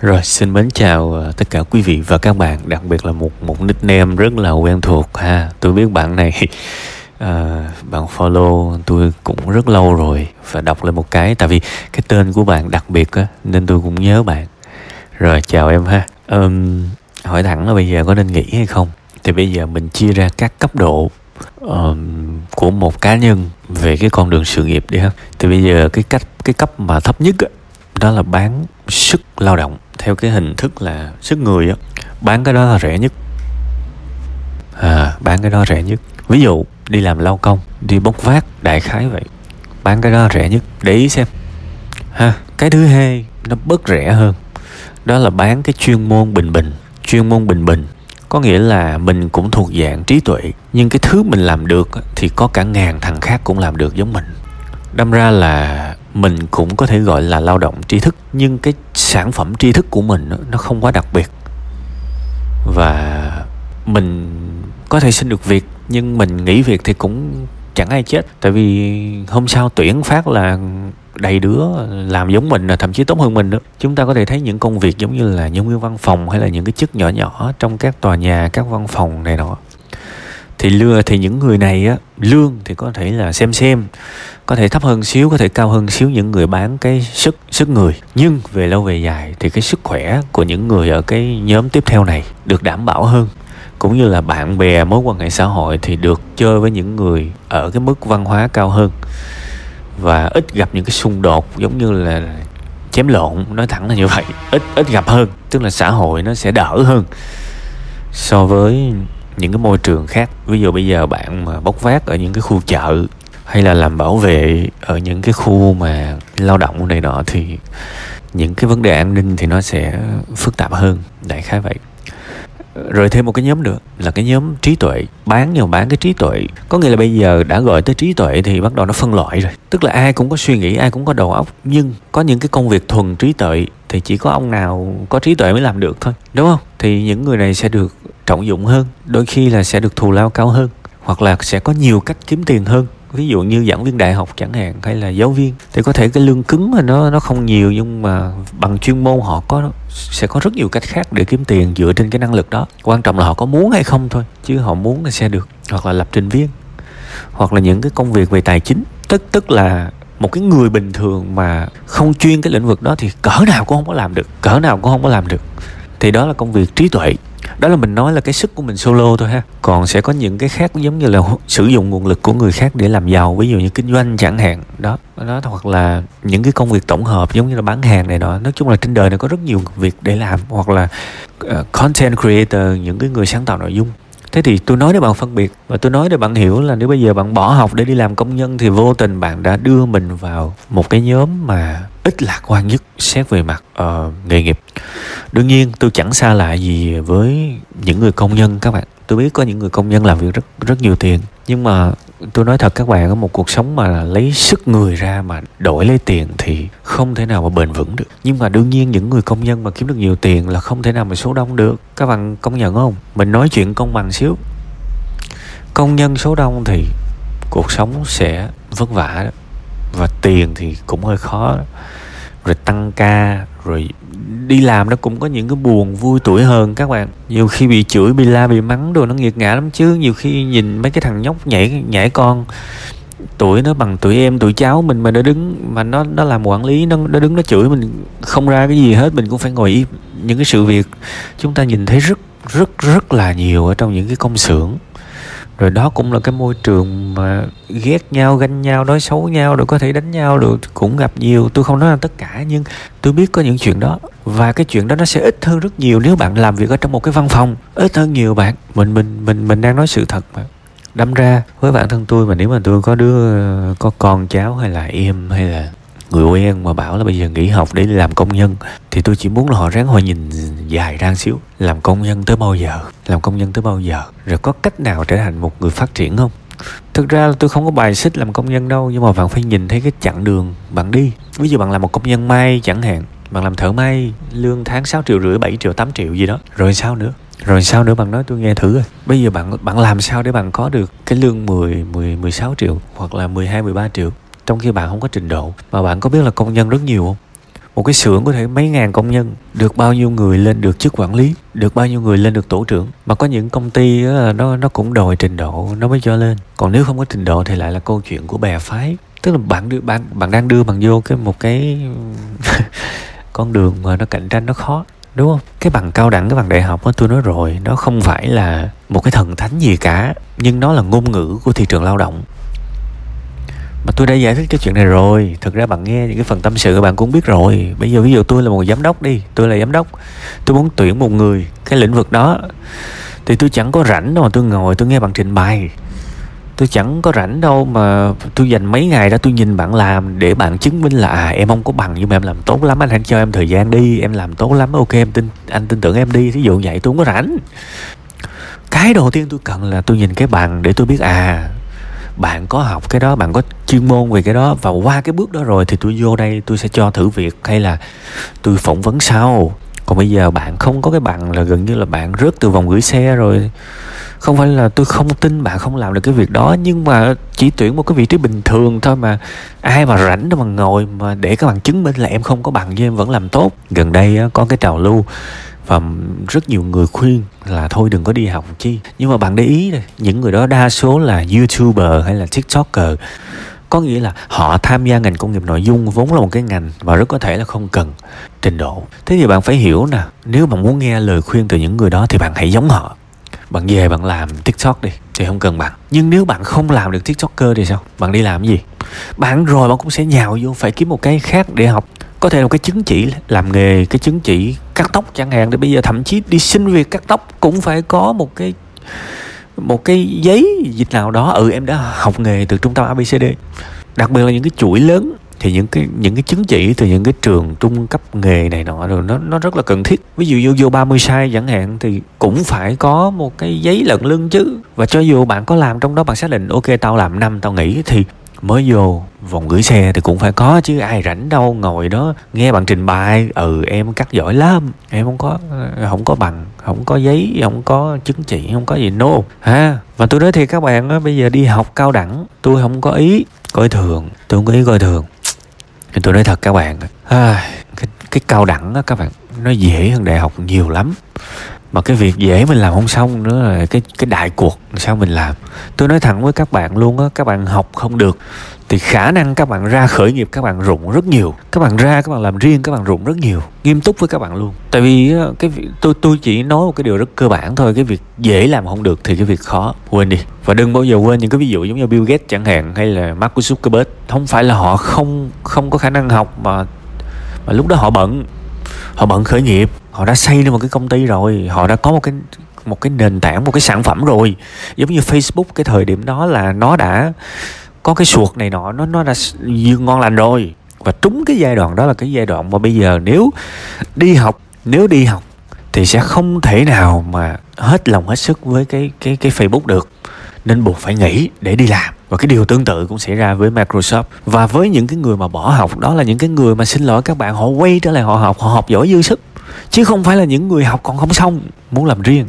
Rồi, xin mến chào ờ, tất cả quý vị và các bạn, đặc biệt là một một nickname rất là quen thuộc ha. Tôi biết bạn này à, bạn follow tôi cũng rất lâu rồi và đọc lên một cái tại vì cái tên của bạn đặc biệt á nên tôi cũng nhớ bạn. Rồi chào em ha. Um, hỏi thẳng là bây giờ có nên nghỉ hay không? Thì bây giờ mình chia ra các cấp độ um, của một cá nhân về cái con đường sự nghiệp đi ha. Thì bây giờ cái cách cái cấp mà thấp nhất á, đó là bán sức lao động theo cái hình thức là sức người á, bán cái đó là rẻ nhất. À bán cái đó rẻ nhất. Ví dụ, đi làm lao công, đi bốc vác, đại khái vậy. Bán cái đó rẻ nhất. Để ý xem. Ha, cái thứ hai, nó bớt rẻ hơn. Đó là bán cái chuyên môn bình bình. Chuyên môn bình bình, có nghĩa là mình cũng thuộc dạng trí tuệ, nhưng cái thứ mình làm được thì có cả ngàn thằng khác cũng làm được giống mình. Đâm ra là mình cũng có thể gọi là lao động tri thức, nhưng cái sản phẩm tri thức của mình nó không quá đặc biệt. Và mình có thể xin được việc, nhưng mình nghỉ việc thì cũng chẳng ai chết. Tại vì hôm sau tuyển phát là đầy đứa làm giống mình, thậm chí tốt hơn mình nữa. Chúng ta có thể thấy những công việc giống như là nhân viên văn phòng hay là những cái chức nhỏ nhỏ trong các tòa nhà, các văn phòng này nọ thì lừa thì những người này á, lương thì có thể là xem xem, có thể thấp hơn xíu, có thể cao hơn xíu những người bán cái sức sức người. Nhưng về lâu về dài thì cái sức khỏe của những người ở cái nhóm tiếp theo này được đảm bảo hơn. Cũng như là bạn bè, mối quan hệ xã hội thì được chơi với những người ở cái mức văn hóa cao hơn. Và ít gặp những cái xung đột giống như là chém lộn, nói thẳng là như vậy. Ít ít gặp hơn, tức là xã hội nó sẽ đỡ hơn so với những cái môi trường khác. Ví dụ bây giờ bạn mà bốc vác ở những cái khu chợ hay là làm bảo vệ ở những cái khu mà lao động này nọ thì những cái vấn đề an ninh thì nó sẽ phức tạp hơn. Đại khái vậy rồi thêm một cái nhóm nữa là cái nhóm trí tuệ, bán nhiều bán cái trí tuệ. Có nghĩa là bây giờ đã gọi tới trí tuệ thì bắt đầu nó phân loại rồi. Tức là ai cũng có suy nghĩ, ai cũng có đầu óc, nhưng có những cái công việc thuần trí tuệ thì chỉ có ông nào có trí tuệ mới làm được thôi, đúng không? Thì những người này sẽ được trọng dụng hơn, đôi khi là sẽ được thù lao cao hơn, hoặc là sẽ có nhiều cách kiếm tiền hơn ví dụ như giảng viên đại học chẳng hạn, hay là giáo viên, thì có thể cái lương cứng mà nó nó không nhiều, nhưng mà bằng chuyên môn họ có, sẽ có rất nhiều cách khác để kiếm tiền dựa trên cái năng lực đó. Quan trọng là họ có muốn hay không thôi, chứ họ muốn là sẽ được, hoặc là lập trình viên, hoặc là những cái công việc về tài chính. Tức tức là một cái người bình thường mà không chuyên cái lĩnh vực đó thì cỡ nào cũng không có làm được, cỡ nào cũng không có làm được. Thì đó là công việc trí tuệ đó là mình nói là cái sức của mình solo thôi ha. Còn sẽ có những cái khác giống như là sử dụng nguồn lực của người khác để làm giàu ví dụ như kinh doanh chẳng hạn. Đó đó hoặc là những cái công việc tổng hợp giống như là bán hàng này nọ. Nói chung là trên đời này có rất nhiều việc để làm hoặc là uh, content creator những cái người sáng tạo nội dung thế thì tôi nói để bạn phân biệt và tôi nói để bạn hiểu là nếu bây giờ bạn bỏ học để đi làm công nhân thì vô tình bạn đã đưa mình vào một cái nhóm mà ít lạc quan nhất xét về mặt uh, nghề nghiệp. Đương nhiên tôi chẳng xa lạ gì với những người công nhân các bạn. Tôi biết có những người công nhân làm việc rất rất nhiều tiền nhưng mà tôi nói thật các bạn, có một cuộc sống mà lấy sức người ra mà đổi lấy tiền thì không thể nào mà bền vững được. Nhưng mà đương nhiên những người công nhân mà kiếm được nhiều tiền là không thể nào mà số đông được. Các bạn công nhận không? Mình nói chuyện công bằng xíu. Công nhân số đông thì cuộc sống sẽ vất vả đó. Và tiền thì cũng hơi khó đó. rồi tăng ca rồi đi làm nó cũng có những cái buồn vui tuổi hơn các bạn. Nhiều khi bị chửi, bị la, bị mắng đồ, nó nghiệt ngã lắm chứ. Nhiều khi nhìn mấy cái thằng nhóc nhảy nhảy con, tuổi nó bằng tuổi em, tuổi cháu mình mà nó đứng, mà nó nó làm quản lý, nó nó đứng, nó chửi mình không ra cái gì hết, mình cũng phải ngồi im. Những cái sự việc chúng ta nhìn thấy rất rất rất là nhiều ở trong những cái công xưởng rồi đó cũng là cái môi trường mà ghét nhau, ganh nhau, nói xấu nhau rồi có thể đánh nhau được, cũng gặp nhiều. Tôi không nói là tất cả, nhưng tôi biết có những chuyện đó. Và cái chuyện đó nó sẽ ít hơn rất nhiều nếu bạn làm việc ở trong một cái văn phòng. Ít hơn nhiều bạn. Mình mình mình mình đang nói sự thật mà. Đâm ra, với bản thân tôi mà nếu mà tôi có đứa, có con cháu hay là em hay là người quen mà bảo là bây giờ nghỉ học để làm công nhân, thì tôi chỉ muốn là họ ráng họ nhìn dài ra xíu. Làm công nhân tới bao giờ? Làm công nhân tới bao giờ? Rồi có cách nào trở thành một người phát triển không? Thực ra là tôi không có bài xích làm công nhân đâu, nhưng mà bạn phải nhìn thấy cái chặng đường bạn đi. Ví dụ bạn làm một công nhân may chẳng hạn, bạn làm thợ may lương tháng 6 triệu rưỡi 7 triệu 8 triệu gì đó. Rồi sao nữa? Rồi sao nữa bạn nói tôi nghe thử rồi bây giờ bạn bạn làm sao để bạn có được cái lương 10 10 16 triệu hoặc là 12 13 triệu? Trong khi bạn không có trình độ mà bạn có biết là công nhân rất nhiều không? Một cái xưởng có thể mấy ngàn công nhân được bao nhiêu người lên được chức quản lý được bao nhiêu người lên được tổ trưởng mà có những công ty đó, nó nó cũng đòi trình độ nó mới cho lên. Còn nếu không có trình độ thì lại là câu chuyện của bè phái. Tức là bạn đưa bạn bạn đang đưa bằng vô cái một cái con đường mà nó cạnh tranh nó khó đúng không? Cái bằng cao đẳng cái bằng đại học đó tôi nói rồi nó không phải là một cái thần thánh gì cả nhưng nó là ngôn ngữ của thị trường lao động mà tôi đã giải thích cái chuyện này rồi. Thực ra bạn nghe những cái phần tâm sự bạn cũng biết rồi. Bây giờ ví dụ tôi là một giám đốc đi. Tôi là giám đốc. Tôi muốn tuyển một người cái lĩnh vực đó. Thì tôi chẳng có rảnh đâu mà tôi ngồi tôi nghe bạn trình bày. Tôi chẳng có rảnh đâu mà tôi dành mấy ngày đó tôi nhìn bạn làm để bạn chứng minh là à em không có bằng nhưng mà em làm tốt lắm, anh hãy cho em thời gian đi, em làm tốt lắm, ok, em tin, anh tin tưởng em đi. Thí dụ vậy tôi không có rảnh. Cái đầu tiên tôi cần là tôi nhìn cái bằng để tôi biết à bạn có học cái đó, bạn có chuyên môn về cái đó, và qua cái bước đó rồi thì tôi vô đây tôi sẽ cho thử việc hay là tôi phỏng vấn sau. Còn bây giờ bạn không có cái bằng là gần như là bạn rớt từ vòng gửi xe rồi. Không phải là tôi không tin bạn không làm được cái việc đó, nhưng mà chỉ tuyển một cái vị trí bình thường thôi mà. Ai mà rảnh đâu mà ngồi mà để các bạn chứng minh là em không có bằng nhưng em vẫn làm tốt. Gần đây có cái trào lưu và rất nhiều người khuyên là thôi đừng có đi học chi. Nhưng mà bạn để ý này những người đó đa số là youtuber hay là tiktoker. Có nghĩa là họ tham gia ngành công nghiệp nội dung vốn là một cái ngành và rất có thể là không cần trình độ. Thế thì bạn phải hiểu nè, nếu bạn muốn nghe lời khuyên từ những người đó thì bạn hãy giống họ. Bạn về bạn làm tiktok đi, thì không cần bạn. Nhưng nếu bạn không làm được tiktoker thì sao? Bạn đi làm cái gì? Bạn rồi bạn cũng sẽ nhào vô, phải kiếm một cái khác để học có thể là cái chứng chỉ làm nghề, cái chứng chỉ cắt tóc chẳng hạn để bây giờ thậm chí đi xin việc cắt tóc cũng phải có một cái một cái giấy dịch nào đó. Ừ em đã học nghề từ trung tâm abcd đặc biệt là những cái chuỗi lớn thì những cái những cái chứng chỉ từ những cái trường trung cấp nghề này nọ rồi, nó nó rất là cần thiết. Ví dụ vô vô 30 sai chẳng hạn thì cũng phải có một cái giấy lận lưng chứ. Và cho dù bạn có làm trong đó, bạn xác định, ok, tao làm năm, tao nghỉ. Thì mới vô vòng gửi xe thì cũng phải có chứ ai rảnh đâu ngồi đó nghe bạn trình bày. Ừ em cắt giỏi lắm em không có không có bằng không có giấy không có chứng chỉ không có gì no. Ha và tôi nói thì các bạn á bây giờ đi học cao đẳng tôi không có ý coi thường tôi không có ý coi thường. Thì tôi nói thật các bạn à, cái, cái cao đẳng á các bạn nó dễ hơn đại học nhiều lắm mà cái việc dễ mình làm không xong nữa là cái cái đại cuộc sao mình làm. Tôi nói thẳng với các bạn luôn á, các bạn học không được thì khả năng các bạn ra khởi nghiệp, các bạn rụng rất nhiều. Các bạn ra, các bạn làm riêng, các bạn rụng rất nhiều. Nghiêm túc với các bạn luôn. Tại vì cái tôi tôi chỉ nói một cái điều rất cơ bản thôi, cái việc dễ làm không được thì cái việc khó. Quên đi. Và đừng bao giờ quên những cái ví dụ giống như Bill Gates chẳng hạn hay là Mark Zuckerberg. Không phải là họ không không có khả năng học mà mà lúc đó họ bận họ bận khởi nghiệp họ đã xây lên một cái công ty rồi. Họ đã có một cái một cái nền tảng, một cái sản phẩm rồi. Giống như Facebook, cái thời điểm đó là nó đã có cái suột này nọ, nó nó đã ngon lành rồi. Và trúng cái giai đoạn đó là cái giai đoạn mà bây giờ nếu đi học, nếu đi học thì sẽ không thể nào mà hết lòng hết sức với cái cái cái Facebook được. Nên buộc phải nghỉ để đi làm. Và cái điều tương tự cũng xảy ra với Microsoft. Và với những cái người mà bỏ học, đó là những cái người mà xin lỗi các bạn, họ quay trở lại họ học họ học giỏi dư sức chứ không phải là những người học còn không xong muốn làm riêng.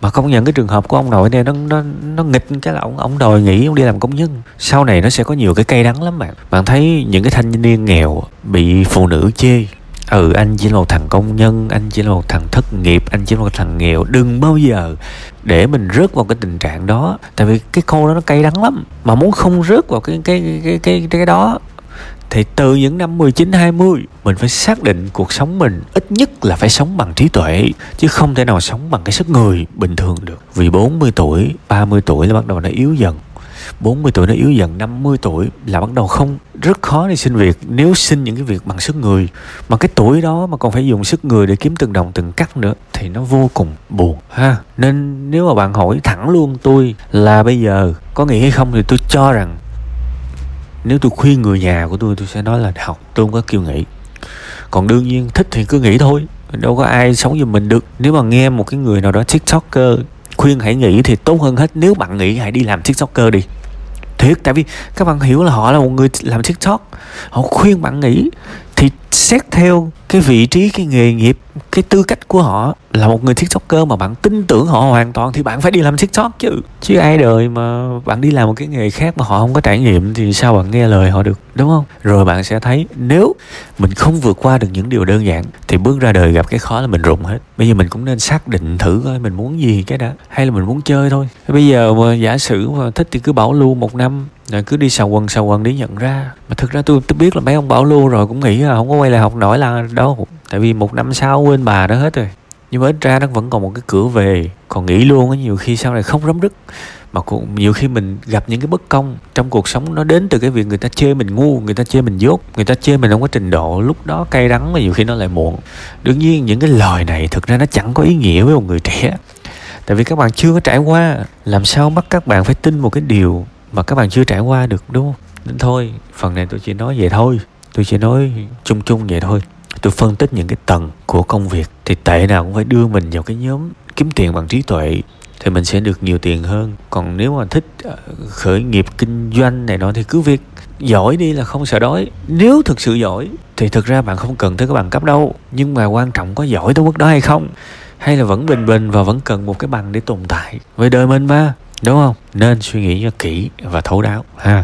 Mà công nhận cái trường hợp của ông nội này nó nó nó nghịch cái là ông ông đòi nghỉ ông đi làm công nhân. Sau này nó sẽ có nhiều cái cây đắng lắm bạn. Bạn thấy những cái thanh niên nghèo bị phụ nữ chê ừ anh chỉ là một thằng công nhân anh chỉ là một thằng thất nghiệp anh chỉ là một thằng nghèo đừng bao giờ để mình rớt vào cái tình trạng đó. Tại vì cái câu đó nó cay đắng lắm mà muốn không rớt vào cái cái cái cái cái, cái đó thì từ những năm 19 20 mình phải xác định cuộc sống mình ít nhất là phải sống bằng trí tuệ chứ không thể nào sống bằng cái sức người bình thường được. Vì 40 tuổi, 30 tuổi là bắt đầu nó yếu dần. 40 tuổi nó yếu dần 50 tuổi là bắt đầu không rất khó để xin việc nếu xin những cái việc bằng sức người mà cái tuổi đó mà còn phải dùng sức người để kiếm từng đồng từng cắt nữa thì nó vô cùng buồn ha nên nếu mà bạn hỏi thẳng luôn tôi là bây giờ có nghĩ hay không thì tôi cho rằng nếu tôi khuyên người nhà của tôi tôi sẽ nói là học, tôi không có kêu nghỉ còn đương nhiên thích thì cứ nghỉ thôi, đâu có ai sống giùm mình được. Nếu mà nghe một cái người nào đó tiktoker khuyên hãy nghỉ thì tốt hơn hết. Nếu bạn nghỉ hãy đi làm tiktoker đi. Thiệt, tại vì các bạn hiểu là họ là một người làm tiktok. Họ khuyên bạn nghỉ xét theo cái vị trí, cái nghề nghiệp, cái tư cách của họ là một người tiktoker mà bạn tin tưởng họ hoàn toàn thì bạn phải đi làm tiktok chứ. Chứ ai đời mà bạn đi làm một cái nghề khác mà họ không có trải nghiệm thì sao bạn nghe lời họ được, đúng không? Rồi bạn sẽ thấy nếu mình không vượt qua được những điều đơn giản thì bước ra đời gặp cái khó là mình rụng hết. Bây giờ mình cũng nên xác định thử coi mình muốn gì cái đã, hay là mình muốn chơi thôi. Bây giờ mà giả sử mà thích thì cứ bảo lưu một năm rồi cứ đi xào quần xào quần để nhận ra. Mà thực ra tôi tôi biết là mấy ông bảo lưu rồi, cũng nghĩ là không có quay lại học nổi là đâu. Tại vì một năm sau quên bà đó hết rồi. Nhưng mà ít ra nó vẫn còn một cái cửa về. Còn nghĩ luôn á, nhiều khi sau này không rấm rứt. Mà cũng nhiều khi mình gặp những cái bất công trong cuộc sống, nó đến từ cái việc người ta chê mình ngu, người ta chê mình dốt, người ta chê mình không có trình độ. Lúc đó cay đắng mà nhiều khi nó lại muộn. Đương nhiên, những cái lời này thực ra nó chẳng có ý nghĩa với một người trẻ. Tại vì các bạn chưa có trải qua, làm sao bắt các bạn phải tin một cái điều mà các bạn chưa trải qua được, đúng không? Nên thôi, phần này tôi chỉ nói vậy thôi. Tôi chỉ nói chung chung vậy thôi. Tôi phân tích những cái tầng của công việc thì tệ nào cũng phải đưa mình vào cái nhóm kiếm tiền bằng trí tuệ thì mình sẽ được nhiều tiền hơn. Còn nếu mà thích ờ, khởi nghiệp kinh doanh này nọ thì cứ việc giỏi đi là không sợ đói. Nếu thực sự giỏi thì thực ra bạn không cần tới cái bằng cấp đâu. Nhưng mà quan trọng có giỏi tới mức đó hay không, hay là vẫn bình bình và vẫn cần một cái bằng để tồn tại. Với đời mình mà đúng không? Nên suy nghĩ cho kỹ và thấu đáo ha.